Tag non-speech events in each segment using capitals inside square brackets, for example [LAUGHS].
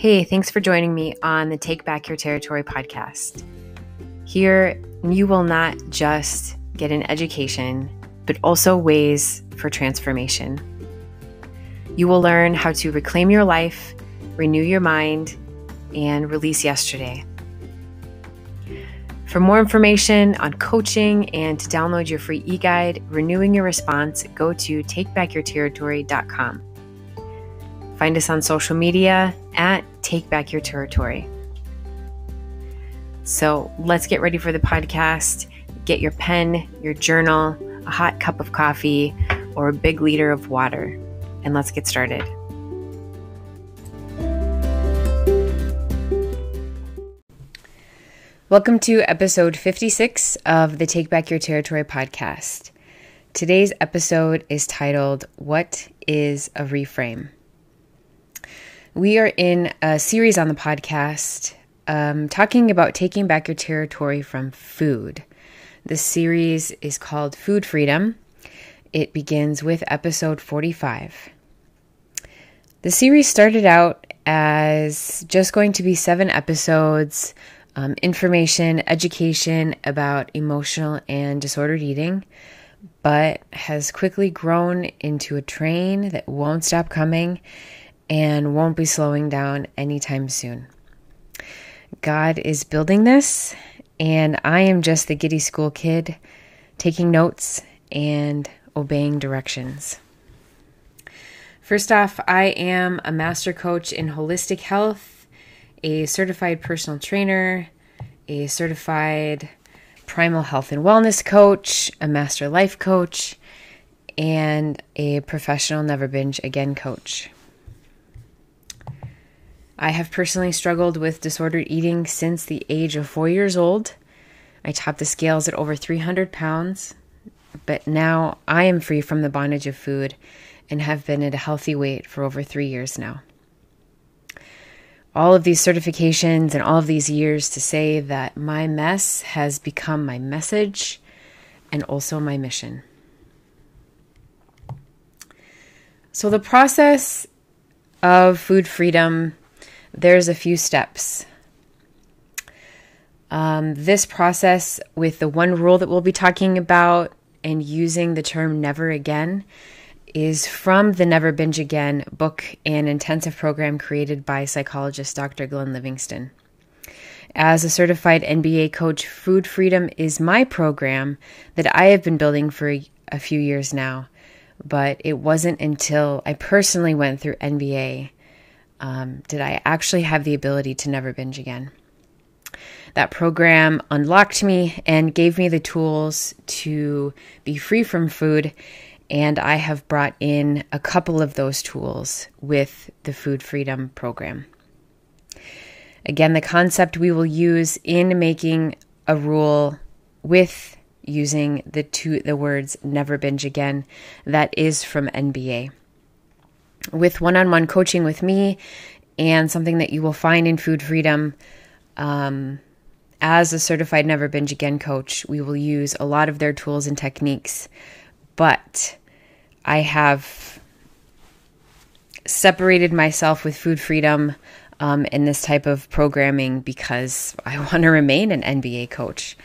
Hey, thanks for joining me on the Take Back Your Territory podcast. Here, you will not just get an education, but also ways for transformation. You will learn how to reclaim your life, renew your mind, and release yesterday. For more information on coaching and to download your free e guide, Renewing Your Response, go to takebackyourterritory.com. Find us on social media at Take Back Your Territory. So let's get ready for the podcast. Get your pen, your journal, a hot cup of coffee, or a big liter of water, and let's get started. Welcome to episode 56 of the Take Back Your Territory podcast. Today's episode is titled, What is a Reframe? We are in a series on the podcast um, talking about taking back your territory from food. This series is called Food Freedom. It begins with episode 45. The series started out as just going to be seven episodes um, information, education about emotional and disordered eating, but has quickly grown into a train that won't stop coming and won't be slowing down anytime soon. God is building this, and I am just the giddy school kid taking notes and obeying directions. First off, I am a master coach in holistic health, a certified personal trainer, a certified primal health and wellness coach, a master life coach, and a professional never binge again coach. I have personally struggled with disordered eating since the age of four years old. I topped the scales at over 300 pounds, but now I am free from the bondage of food and have been at a healthy weight for over three years now. All of these certifications and all of these years to say that my mess has become my message and also my mission. So, the process of food freedom there's a few steps. Um, this process, with the one rule that we'll be talking about and using the term never again, is from the Never Binge Again book and intensive program created by psychologist Dr. Glenn Livingston. As a certified NBA coach, Food Freedom is my program that I have been building for a few years now. But it wasn't until I personally went through NBA um, did I actually have the ability to never binge again. That program unlocked me and gave me the tools to be free from food. And I have brought in a couple of those tools with the Food Freedom program. Again, the concept we will use in making a rule with using the two the words never binge again that is from NBA with one on one coaching with me and something that you will find in Food Freedom. Um, as a certified Never Binge Again coach, we will use a lot of their tools and techniques, but I have separated myself with Food Freedom um, in this type of programming because I [LAUGHS] want to remain an NBA coach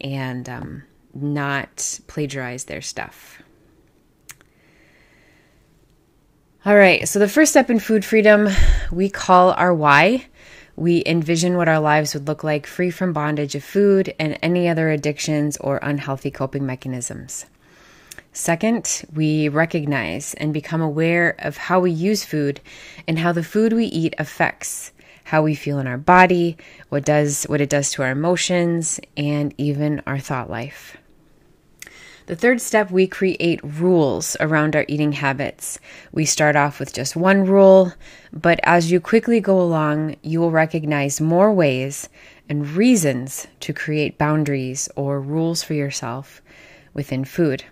and um, not plagiarize their stuff. All right, so the first step in food freedom we call our why. We envision what our lives would look like free from bondage of food and any other addictions or unhealthy coping mechanisms. Second, we recognize and become aware of how we use food and how the food we eat affects how we feel in our body, what does what it does to our emotions, and even our thought life. The third step, we create rules around our eating habits. We start off with just one rule, but as you quickly go along, you will recognize more ways and reasons to create boundaries or rules for yourself within food.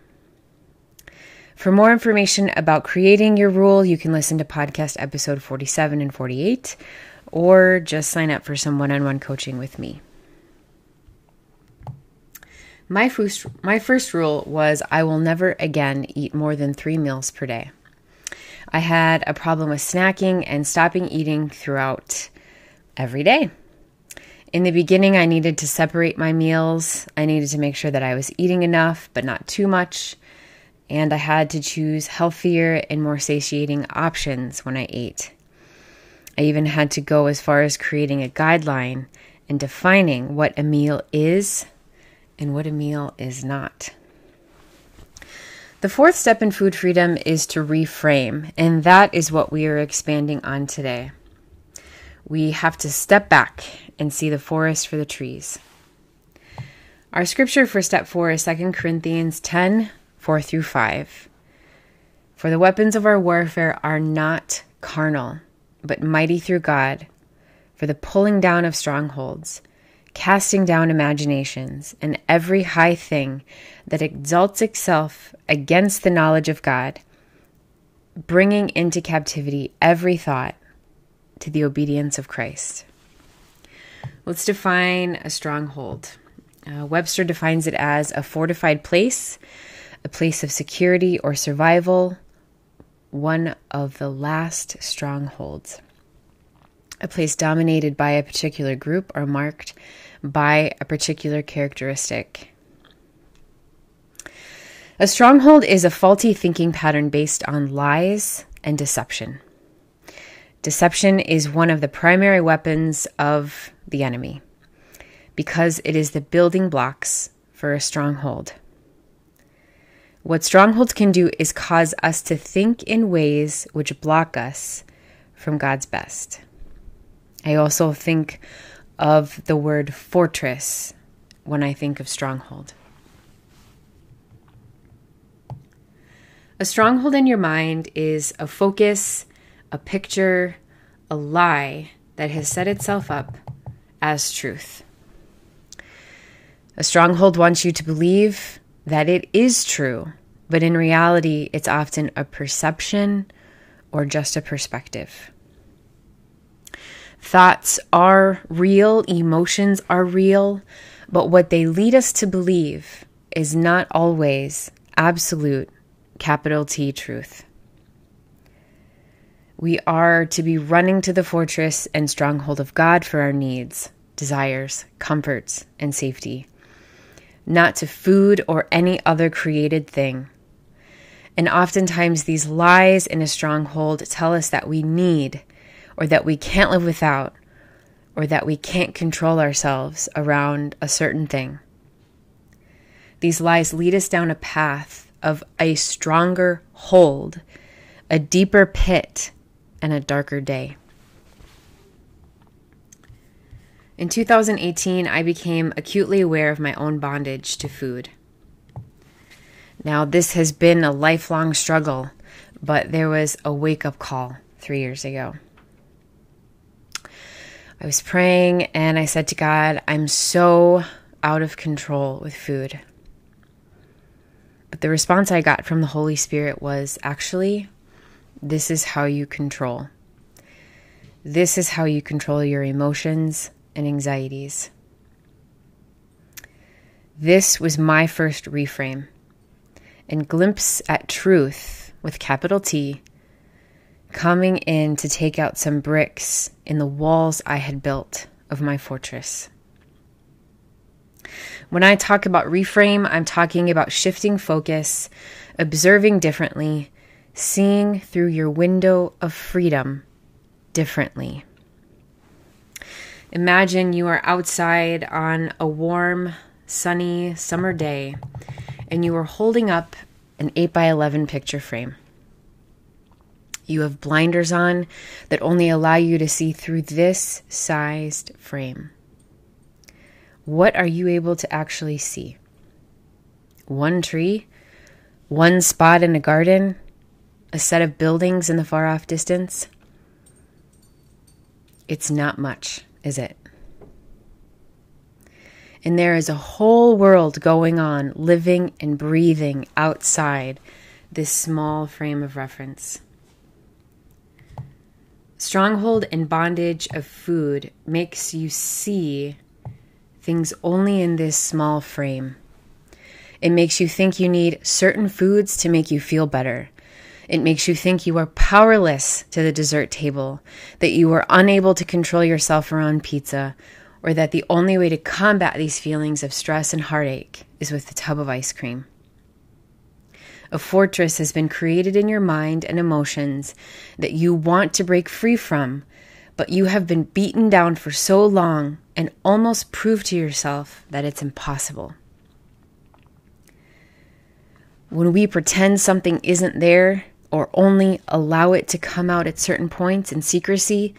For more information about creating your rule, you can listen to podcast episode 47 and 48, or just sign up for some one on one coaching with me. My first, my first rule was I will never again eat more than three meals per day. I had a problem with snacking and stopping eating throughout every day. In the beginning, I needed to separate my meals. I needed to make sure that I was eating enough, but not too much. And I had to choose healthier and more satiating options when I ate. I even had to go as far as creating a guideline and defining what a meal is and what a meal is not. The fourth step in food freedom is to reframe, and that is what we are expanding on today. We have to step back and see the forest for the trees. Our scripture for step four is 2 Corinthians 10 4 through 5. For the weapons of our warfare are not carnal, but mighty through God, for the pulling down of strongholds, casting down imaginations, and every high thing that exalts itself against the knowledge of God, bringing into captivity every thought to the obedience of Christ. Let's define a stronghold. Uh, Webster defines it as a fortified place, a place of security or survival, one of the last strongholds. A place dominated by a particular group or marked by a particular characteristic. A stronghold is a faulty thinking pattern based on lies and deception. Deception is one of the primary weapons of the enemy because it is the building blocks for a stronghold. What strongholds can do is cause us to think in ways which block us from God's best. I also think of the word fortress when I think of stronghold. A stronghold in your mind is a focus, a picture, a lie that has set itself up as truth. A stronghold wants you to believe that it is true, but in reality, it's often a perception or just a perspective. Thoughts are real, emotions are real, but what they lead us to believe is not always absolute, capital T truth. We are to be running to the fortress and stronghold of God for our needs, desires, comforts, and safety, not to food or any other created thing. And oftentimes, these lies in a stronghold tell us that we need or that we can't live without, or that we can't control ourselves around a certain thing. These lies lead us down a path of a stronger hold, a deeper pit, and a darker day. In 2018, I became acutely aware of my own bondage to food. Now, this has been a lifelong struggle, but there was a wake up call three years ago. I was praying and I said to God, I'm so out of control with food. But the response I got from the Holy Spirit was actually, this is how you control. This is how you control your emotions and anxieties. This was my first reframe and glimpse at truth with capital T coming in to take out some bricks in the walls I had built of my fortress. When I talk about reframe, I'm talking about shifting focus, observing differently, seeing through your window of freedom differently. Imagine you are outside on a warm, sunny summer day and you are holding up an 8 by 11 picture frame. You have blinders on that only allow you to see through this sized frame. What are you able to actually see? One tree? One spot in a garden? A set of buildings in the far off distance? It's not much, is it? And there is a whole world going on, living and breathing outside this small frame of reference. Stronghold and bondage of food makes you see things only in this small frame. It makes you think you need certain foods to make you feel better. It makes you think you are powerless to the dessert table, that you are unable to control yourself around pizza, or that the only way to combat these feelings of stress and heartache is with a tub of ice cream. A fortress has been created in your mind and emotions that you want to break free from, but you have been beaten down for so long and almost proved to yourself that it's impossible. When we pretend something isn't there or only allow it to come out at certain points in secrecy,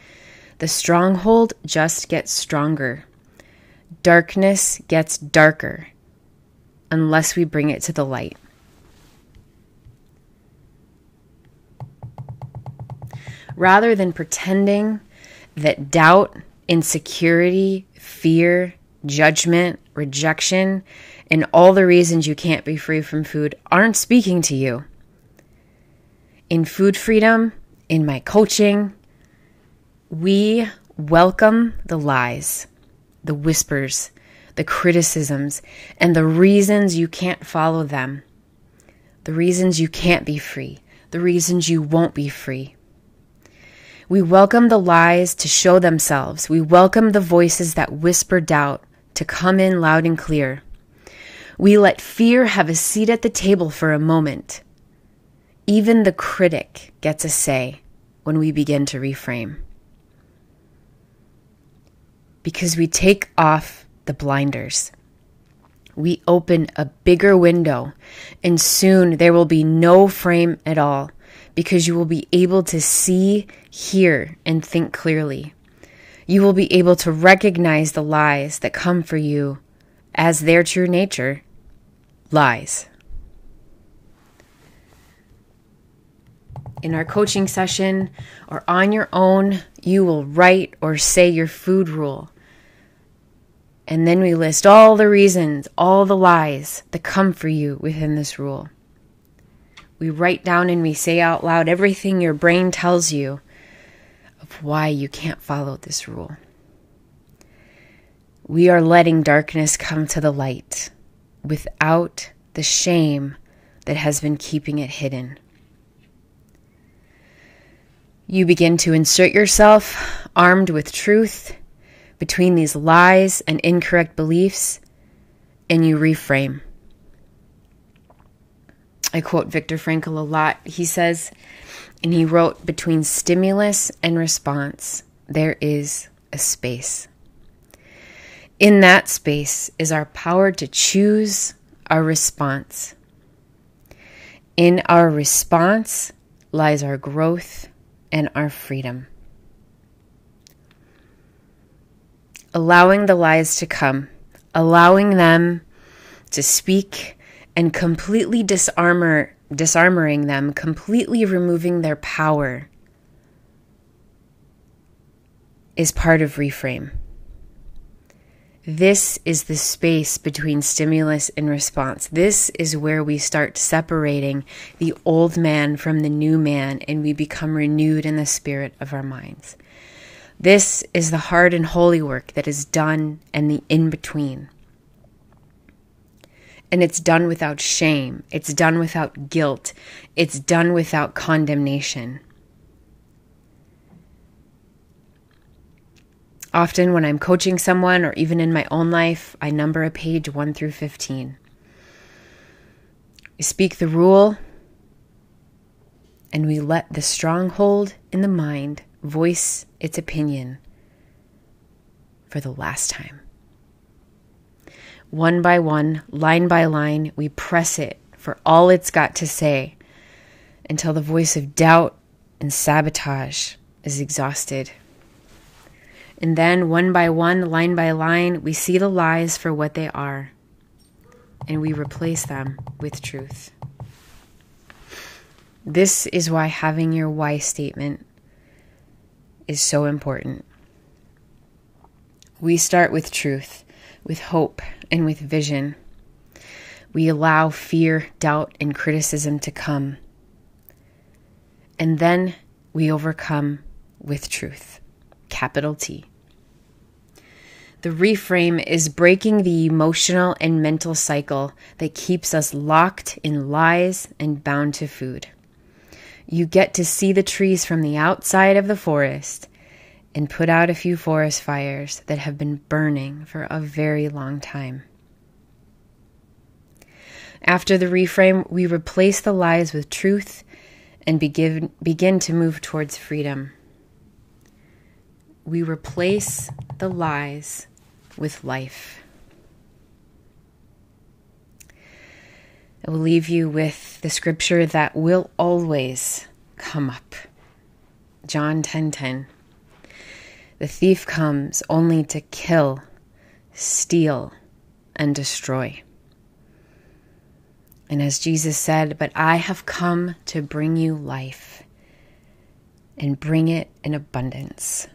the stronghold just gets stronger. Darkness gets darker unless we bring it to the light. Rather than pretending that doubt, insecurity, fear, judgment, rejection, and all the reasons you can't be free from food aren't speaking to you. In food freedom, in my coaching, we welcome the lies, the whispers, the criticisms, and the reasons you can't follow them, the reasons you can't be free, the reasons you won't be free. We welcome the lies to show themselves. We welcome the voices that whisper doubt to come in loud and clear. We let fear have a seat at the table for a moment. Even the critic gets a say when we begin to reframe. Because we take off the blinders. We open a bigger window, and soon there will be no frame at all because you will be able to see, hear, and think clearly. You will be able to recognize the lies that come for you as their true nature lies. In our coaching session or on your own, you will write or say your food rule. And then we list all the reasons, all the lies that come for you within this rule. We write down and we say out loud everything your brain tells you of why you can't follow this rule. We are letting darkness come to the light without the shame that has been keeping it hidden. You begin to insert yourself, armed with truth, between these lies and incorrect beliefs, and you reframe. I quote Viktor Frankl a lot. He says, and he wrote, between stimulus and response, there is a space. In that space is our power to choose our response. In our response lies our growth and our freedom. Allowing the lies to come, allowing them to speak and completely disarmor disarmoring them, completely removing their power is part of reframe. This is the space between stimulus and response. This is where we start separating the old man from the new man and we become renewed in the spirit of our minds. This is the hard and holy work that is done and the in between. And it's done without shame. It's done without guilt. It's done without condemnation. Often, when I'm coaching someone or even in my own life, I number a page 1 through 15. We speak the rule, and we let the stronghold in the mind voice its opinion for the last time. One by one, line by line, we press it for all it's got to say until the voice of doubt and sabotage is exhausted. And then, one by one, line by line, we see the lies for what they are and we replace them with truth. This is why having your why statement is so important. We start with truth, with hope, and with vision. We allow fear, doubt, and criticism to come. And then we overcome with truth. Capital T. The reframe is breaking the emotional and mental cycle that keeps us locked in lies and bound to food. you get to see the trees from the outside of the forest and put out a few forest fires that have been burning for a very long time. After the reframe, we replace the lies with truth and begin, begin to move towards freedom. We replace the lies with life. I will leave you with the scripture that will always come up. John 10:10. 10, 10. The thief comes only to kill, steal, and destroy. And as Jesus said, But I have come to bring you life and bring it in abundance.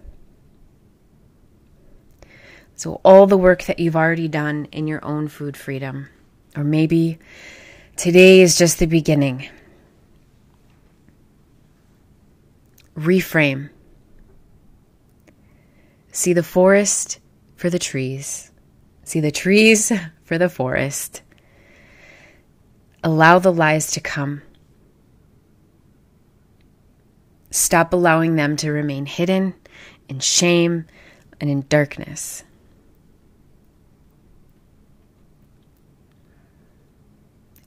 So, all the work that you've already done in your own food freedom, or maybe today is just the beginning. Reframe See the forest for the trees. See the trees [LAUGHS] for the forest. Allow the lies to come. Stop allowing them to remain hidden in shame and in darkness.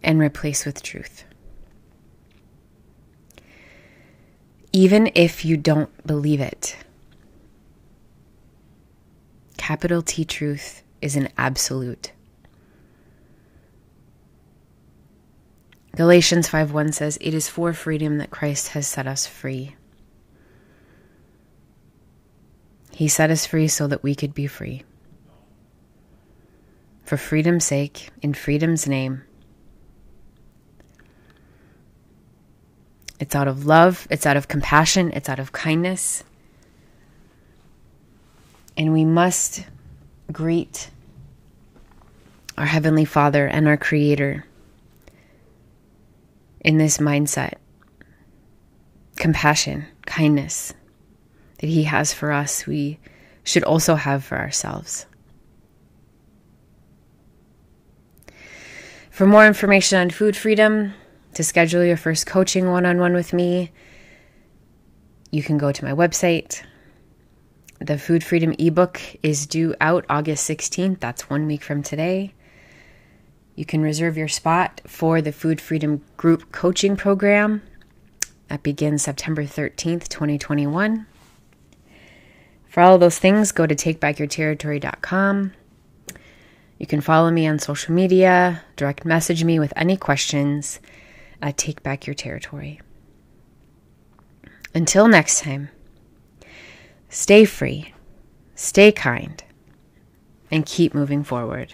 And replace with truth. Even if you don't believe it capital T truth is an absolute. Galatians 5:1 says, "It is for freedom that Christ has set us free." He set us free so that we could be free. For freedom's sake, in freedom's name. It's out of love, it's out of compassion, it's out of kindness. And we must greet our Heavenly Father and our Creator in this mindset compassion, kindness that He has for us, we should also have for ourselves. For more information on food freedom, to schedule your first coaching one on one with me, you can go to my website, the Food Freedom ebook is due out August 16th. That's one week from today. You can reserve your spot for the Food Freedom Group Coaching Program. That begins September 13th, 2021. For all of those things, go to takebackyourterritory.com. You can follow me on social media, direct message me with any questions at Take Back Your Territory. Until next time. Stay free, stay kind, and keep moving forward.